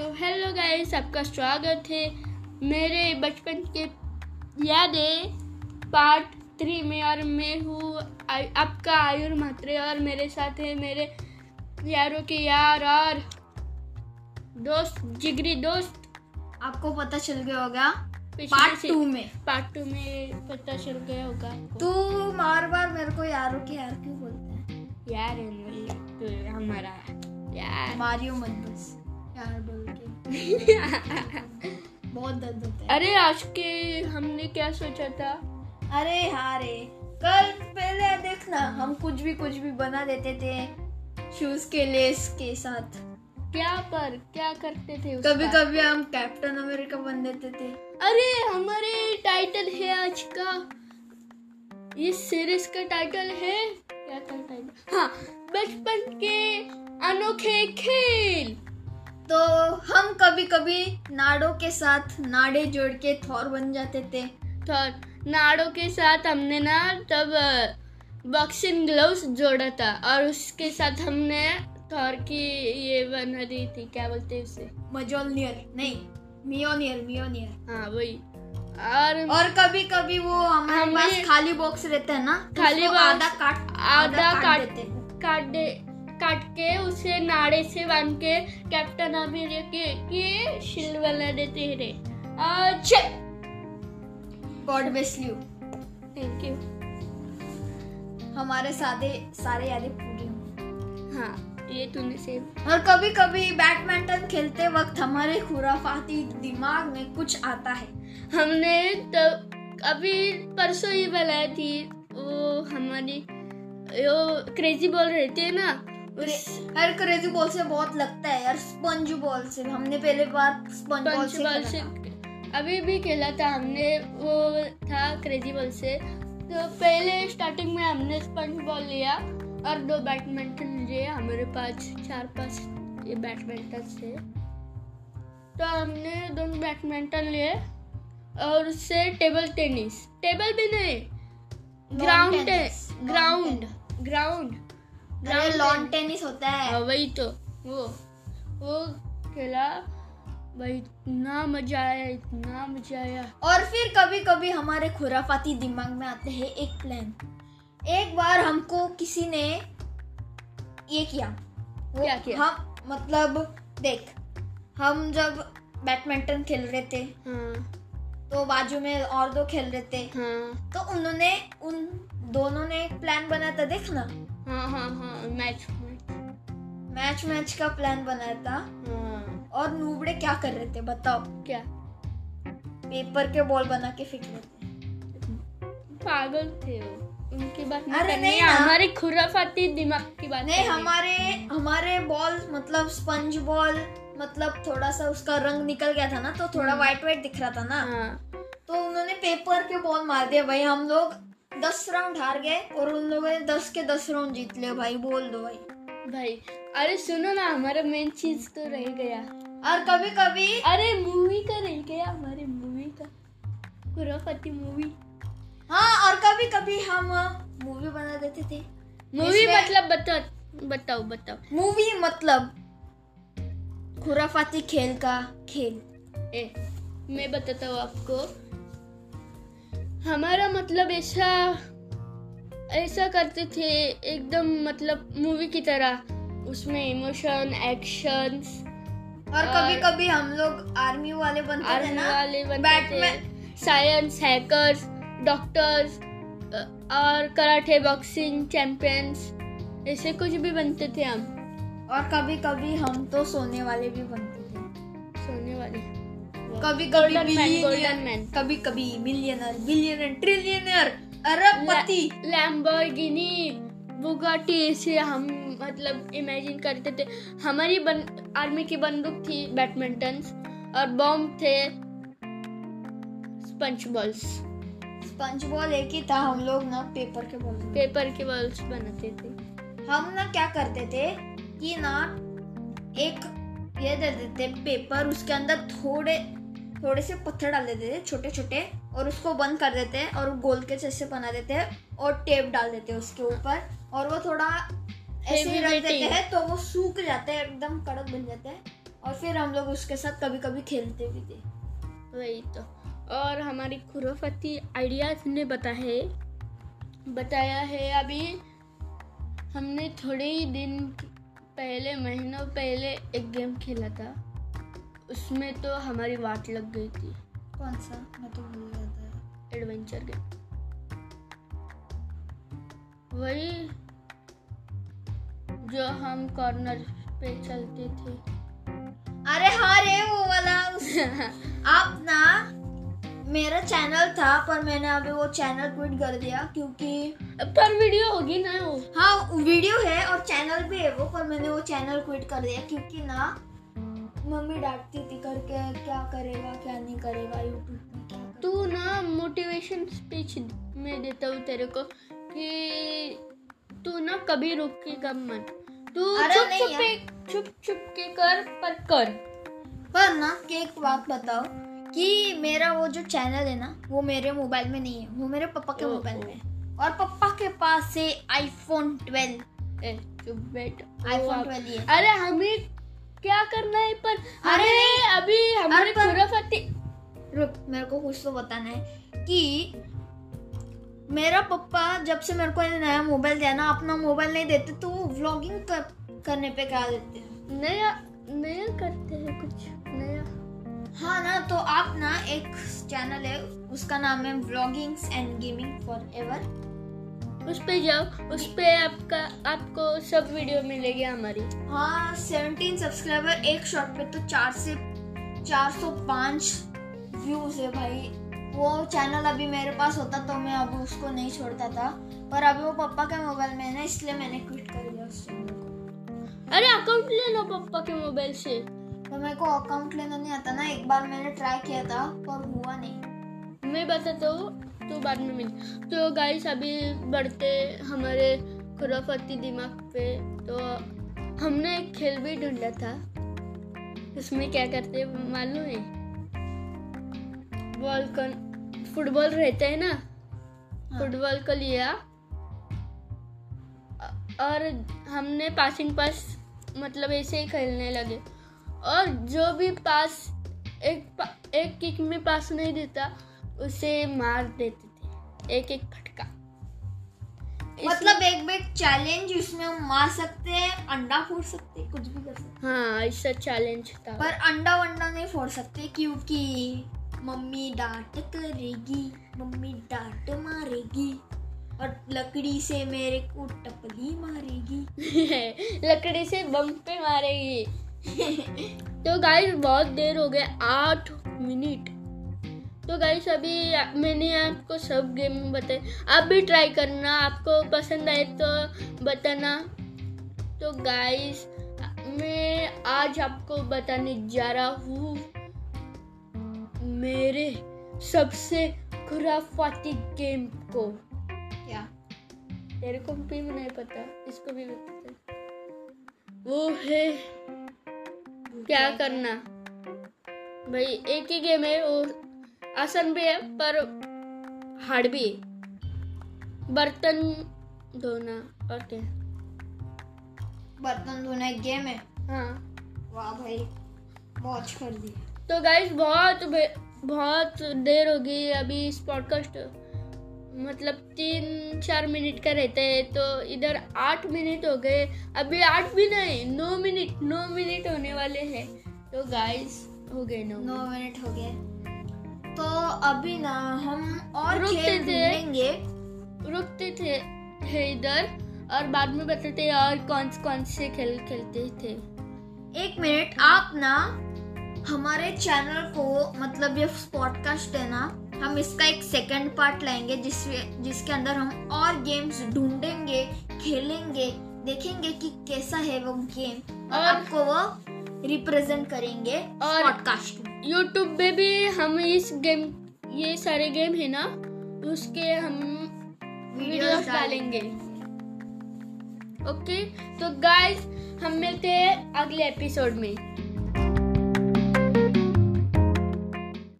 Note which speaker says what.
Speaker 1: तो hello guys आपका स्वागत है मेरे बचपन के यादें पार्ट थ्री में और मैं हूँ आपका आयुर म्हात्रे और मेरे साथ है मेरे यारों के यार और दोस्त जिगरी दोस्त।
Speaker 2: आपको पता चल गया होगा पार्ट टू में।
Speaker 1: पार्ट टू में पता चल गया होगा।
Speaker 2: तू बार बार मेरे को यारों के यार क्यों बोलता है?
Speaker 1: यार है तो हमारा यार।
Speaker 2: मारियो बस यार बोल। बहुत दर्द होता है।
Speaker 1: अरे आज के हमने क्या सोचा था?
Speaker 2: अरे हाँ रे कल पहले देखना हम कुछ भी कुछ भी बना देते थे शूज़ के लेस के साथ।
Speaker 1: क्या पर क्या करते थे उसका?
Speaker 2: कभी कभी हम कैप्टन अमेरिका बन देते थे।
Speaker 1: अरे हमारे टाइटल है आज का। ये सीरीज़ का टाइटल है? क्या था टाइटल हाँ बचपन के अनोखे खेल।
Speaker 2: तो हम कभी कभी नाड़ों के साथ नाड़े जोड़ के थौर बन जाते थे।
Speaker 1: तो नाड़ों के साथ हमने ना तब बॉक्सिंग ग्लव्स जोड़ा था और उसके साथ हमने थौर की ये बना दी थी क्या बोलते हैं उसे?
Speaker 2: मजोलनियर नहीं मियोनियर मियोनियर
Speaker 1: हाँ वही। और
Speaker 2: और कभी कभी वो हमारे
Speaker 1: हमें-
Speaker 2: पास खाली बॉक्स रहता है ना तो
Speaker 1: खाली
Speaker 2: आधा काट
Speaker 1: आधा काट। काट दे काट के उसे नाड़े से बाँध के कैप्टन अमेरिका के, शिल्ड बना देते हैं अच्छा
Speaker 2: god bless you
Speaker 1: thank you
Speaker 2: हमारे सादे सारे यादें पूरी हों।
Speaker 1: हाँ ये तूने सेव
Speaker 2: और कभी कभी बैडमिंटन खेलते वक्त हमारे खुराफाती दिमाग में कुछ आता है।
Speaker 1: हमने तब अभी परसों ही बनाई थी वो हमारी वो क्रेजी बॉल रहती है ना
Speaker 2: हर क्रेजी बॉल से बहुत लगता है यार स्पंज बॉल से। हमने पहले बार स्पंज बॉल से
Speaker 1: बॉल से।
Speaker 2: था।
Speaker 1: अभी भी खेला था हमने वो था क्रेजी बॉल से। तो पहले स्टार्टिंग में हमने स्पंज बॉल लिया और दो बैडमिंटन लिए हमारे पास चार पाँच ये बैडमिंटन से। तो हमने दोनों बैडमिंटन लिए और उससे टेबल टेनिस टेबल भी नहीं ground ground ground
Speaker 2: ground lawn tennis होता है।
Speaker 1: हाँ वही तो। वो वो खेला। भाई इतना मज़ा आया इतना मज़ा आया।
Speaker 2: और फिर कभी कभी हमारे खुराफाती दिमाग में आते हैं एक प्लान एक बार हमको किसी ने ये किया। वो
Speaker 1: क्या किया?
Speaker 2: हम मतलब देख हम जब बैडमिंटन खेल रहे थे
Speaker 1: हाँ।
Speaker 2: तो बाजू में और दो खेल रहे थे
Speaker 1: हाँ।
Speaker 2: तो उन्होंने उन दोनों ने एक प्लान बनाया था देख ना
Speaker 1: हाँ हाँ हाँ मैच
Speaker 2: मैच मैच का प्लान बनाया था।
Speaker 1: हाँ.
Speaker 2: और नूबड़े क्या कर रहे थे बताओ?
Speaker 1: क्या?
Speaker 2: पेपर के बॉल बना के फेंक रहे थे।
Speaker 1: पागल थे वो। उनकी बात नहीं
Speaker 2: अरे नहीं।
Speaker 1: हमारी खुराफाती दिमाग की बात
Speaker 2: नहीं हमारे हमारे बॉल मतलब स्पंज बॉल मतलब थोड़ा सा उसका रंग निकल गया था ना तो थोड़ा व्हाइट व्हाइट दिख रहा था ना।
Speaker 1: हाँ।
Speaker 2: तो उन्होंने पेपर के बॉल मार दिया। भाई हम लोग दस राउंड हार गए और उन लोगों ने दस के दस राउंड जीत लिए भाई बोल दो भाई।
Speaker 1: भाई अरे सुनो ना हमारा मेन चीज़ तो रह गया।
Speaker 2: और कभी कभी
Speaker 1: अरे मूवी का रह गया हमारे मूवी का। खुराफाती मूवी
Speaker 2: हाँ और कभी कभी हम मूवी बना देते थे।
Speaker 1: मूवी मतलब बताओ बताओ बताओ।
Speaker 2: मूवी मतलब खुराफाती खेल का खेल।
Speaker 1: ए, मैं बताता हूँ आपको। हमारा मतलब ऐसा ऐसा करते थे एकदम मतलब मूवी की तरह। उसमें इमोशन एक्शन
Speaker 2: और कभी कभी हम लोग आर्मी वाले बनते
Speaker 1: आर्मी थे
Speaker 2: ना
Speaker 1: वाले बनते साइंस हैकर्स डॉक्टर्स और कराटे बॉक्सिंग चैंपियंस ऐसे कुछ भी बनते थे हम।
Speaker 2: और कभी कभी हम तो सोने वाले भी बनते थे।
Speaker 1: सोने वाले।
Speaker 2: कभी कभी
Speaker 1: मैन
Speaker 2: कभी कभी मिलियनर बिलियनर ट्रिलियनर अरबपति
Speaker 1: लैम्बोर्गिनी बुगाटी ऐसे हम मतलब इमेजिन करते थे। हमारी बन आर्मी की बंदूक थी बैडमिंटन और बॉम्ब थे स्पंच बॉल्स
Speaker 2: स्पंज बॉल एक ही था हम लोग ना पेपर के बॉल
Speaker 1: पेपर के बॉल्स बनाते थे।
Speaker 2: हम ना क्या करते थे कि ना एक ये दे देते पेपर उसके अंदर थोड़े थोड़े से पत्थर डाल देते थे छोटे छोटे और उसको बंद कर देते हैं और गोल के जैसे बना देते हैं और टेप डाल देते हैं उसके ऊपर। और वो थोड़ा ऐसे ही रख देते हैं तो वो सूख जाते हैं एकदम कड़क बन जाते हैं। और फिर हम लोग उसके साथ कभी कभी खेलते भी थे।
Speaker 1: वही तो। और हमारी खुराफती आइडियाज़ ने बता है बताया है अभी हमने थोड़े ही दिन पहले महीनों पहले एक गेम खेला था। उसमें तो हमारी वाट लग गई थी।
Speaker 2: कौन सा? मैं तो भूल गया था।
Speaker 1: Adventure game. वही जो हम कॉर्नर पे चलते थे।
Speaker 2: अरे हाँ रे वो वाला आप ना मेरा चैनल था पर मैंने अभी वो चैनल क्विट कर दिया क्योंकि
Speaker 1: पर वीडियो होगी ना वो।
Speaker 2: हाँ वीडियो है और चैनल भी है वो पर मैंने वो चैनल क्विट कर दिया क्योंकि ना मम्मी डांटती थी करके क्या करेगा क्या नहीं करेगा यूट्यूब में क्या
Speaker 1: तू ना मोटिवेशन स्पीच में देता हूँ तेरे को कि तू ना कभी रुकेगा मत। तू चुप चुप। के चुप चुप के कर पर कर।
Speaker 2: पर ना कि एक बात बताओ कि मेरा वो जो चैनल है ना वो मेरे मोबाइल में नहीं है। वो मेरे पापा के मोबाइल में है। और पापा के पास है आईफोन 12
Speaker 1: ए चुप बैठ।
Speaker 2: आईफोन
Speaker 1: ओ,
Speaker 2: 12 है
Speaker 1: अरे हमें क्या करना है पर?
Speaker 2: अरे
Speaker 1: अभी हमारी
Speaker 2: पर-
Speaker 1: खुराफती
Speaker 2: रुक मेरे को कुछ तो बताना है कि मेरा पापा जब से मेरे को नया मोबाइल दिया ना अपना मोबाइल नहीं देते तो वो व्लॉगिंग कर, करने पे क्या देते हैं?
Speaker 1: नया नया करते हैं कुछ नया।
Speaker 2: हाँ ना तो आप ना एक चैनल है उसका नाम है vloggings and gaming forever
Speaker 1: उस पे जाओ उस पे आपका आपको सब वीडियो मिलेगी हमारी।
Speaker 2: हाँ सेवनटीन सब्सक्राइबर एक शॉट पे तो चार से चार सौ पाँच व्यूज़ है भाई। वो चैनल अभी मेरे पास होता तो मैं अभी उसको नहीं छोड़ता था। पर अभी वो पापा के मोबाइल में है ना इसलिए मैंने क्विट कर दिया उस चैनल को।
Speaker 1: अरे अकाउंट ले लो पापा के मोबाइल से।
Speaker 2: तो मेरे को अकाउंट लेना नहीं आता ना एक बार मैंने ट्राई किया था पर हुआ नहीं।
Speaker 1: मैं बताता हूँ तो बाद में मिल। तो गाइस अभी बढ़ते हमारे खुराफती दिमाग पे। तो हमने एक खेल भी ढूंढा था। उसमें क्या करते मालूम है? बॉल का फुटबॉल रहता है ना? हाँ। फुटबॉल को लिया। और हमने पासिंग पास मतलब ऐसे ही खेलने लगे। और जो भी पास एक पा- एक किक में पास नहीं देता उसे मार देते थे। एक एक फटका
Speaker 2: मतलब एक बिग चैलेंज उसमें हम मार सकते हैं अंडा फोड़ सकते हैं कुछ भी कर सकते
Speaker 1: हाँ। ऐसा चैलेंज था।
Speaker 2: पर अंडा वंडा नहीं फोड़ सकते क्योंकि मम्मी डांट करेगी मम्मी डांट मारेगी और लकड़ी से मेरे को टपली मारेगी।
Speaker 1: लकड़ी से बम पे मारेगी। तो गाइस बहुत देर हो गए आठ मिनट। तो गाइस अभी मैंने आपको सब गेम बताए आप भी ट्राई करना आपको पसंद आए तो बताना। तो गाइस मैं आज आपको बताने जा रहा हूँ मेरे सबसे खुराफाती गेम को।
Speaker 2: क्या?
Speaker 1: तेरे को भी नहीं पता इसको भी पता। वो है क्या करना। भाई एक ही गेम है वो आसान भी है पर हार्ड भी है। बर्तन धोना और क्या?
Speaker 2: बर्तन धोना एक गेम है?
Speaker 1: हाँ।
Speaker 2: वाह भाई मौज कर दी
Speaker 1: तो गाइस बहुत बहुत देर हो गई अभी इस पॉडकास्ट मतलब तीन चार मिनट का रहता है तो इधर आठ मिनट हो गए। अभी आठ भी नहीं नौ मिनट नौ मिनट होने वाले हैं। तो गाइस हो गए नौ
Speaker 2: नौ मिनट हो गए। तो अभी ना हम और
Speaker 1: रुकते थे। रुकते थे थे इधर और बाद में बताते और कौन कौन से खेल खेलते थे।
Speaker 2: एक मिनट आप ना हमारे चैनल को मतलब ये पॉडकास्ट है ना हम इसका एक सेकंड पार्ट लाएँगे जिस जिसके अंदर हम और गेम्स ढूंढेंगे खेलेंगे देखेंगे कि कैसा है वो गेम और
Speaker 1: और-
Speaker 2: आपको वो रिप्रेजेंट करेंगे
Speaker 1: और-
Speaker 2: पॉडकास्ट में।
Speaker 1: यूट्यूब पे भी हम इस गेम ये सारे गेम है ना उसके हम वीडियोस डालेंगे। ओके तो गाइस हम मिलते हैं अगले एपिसोड में।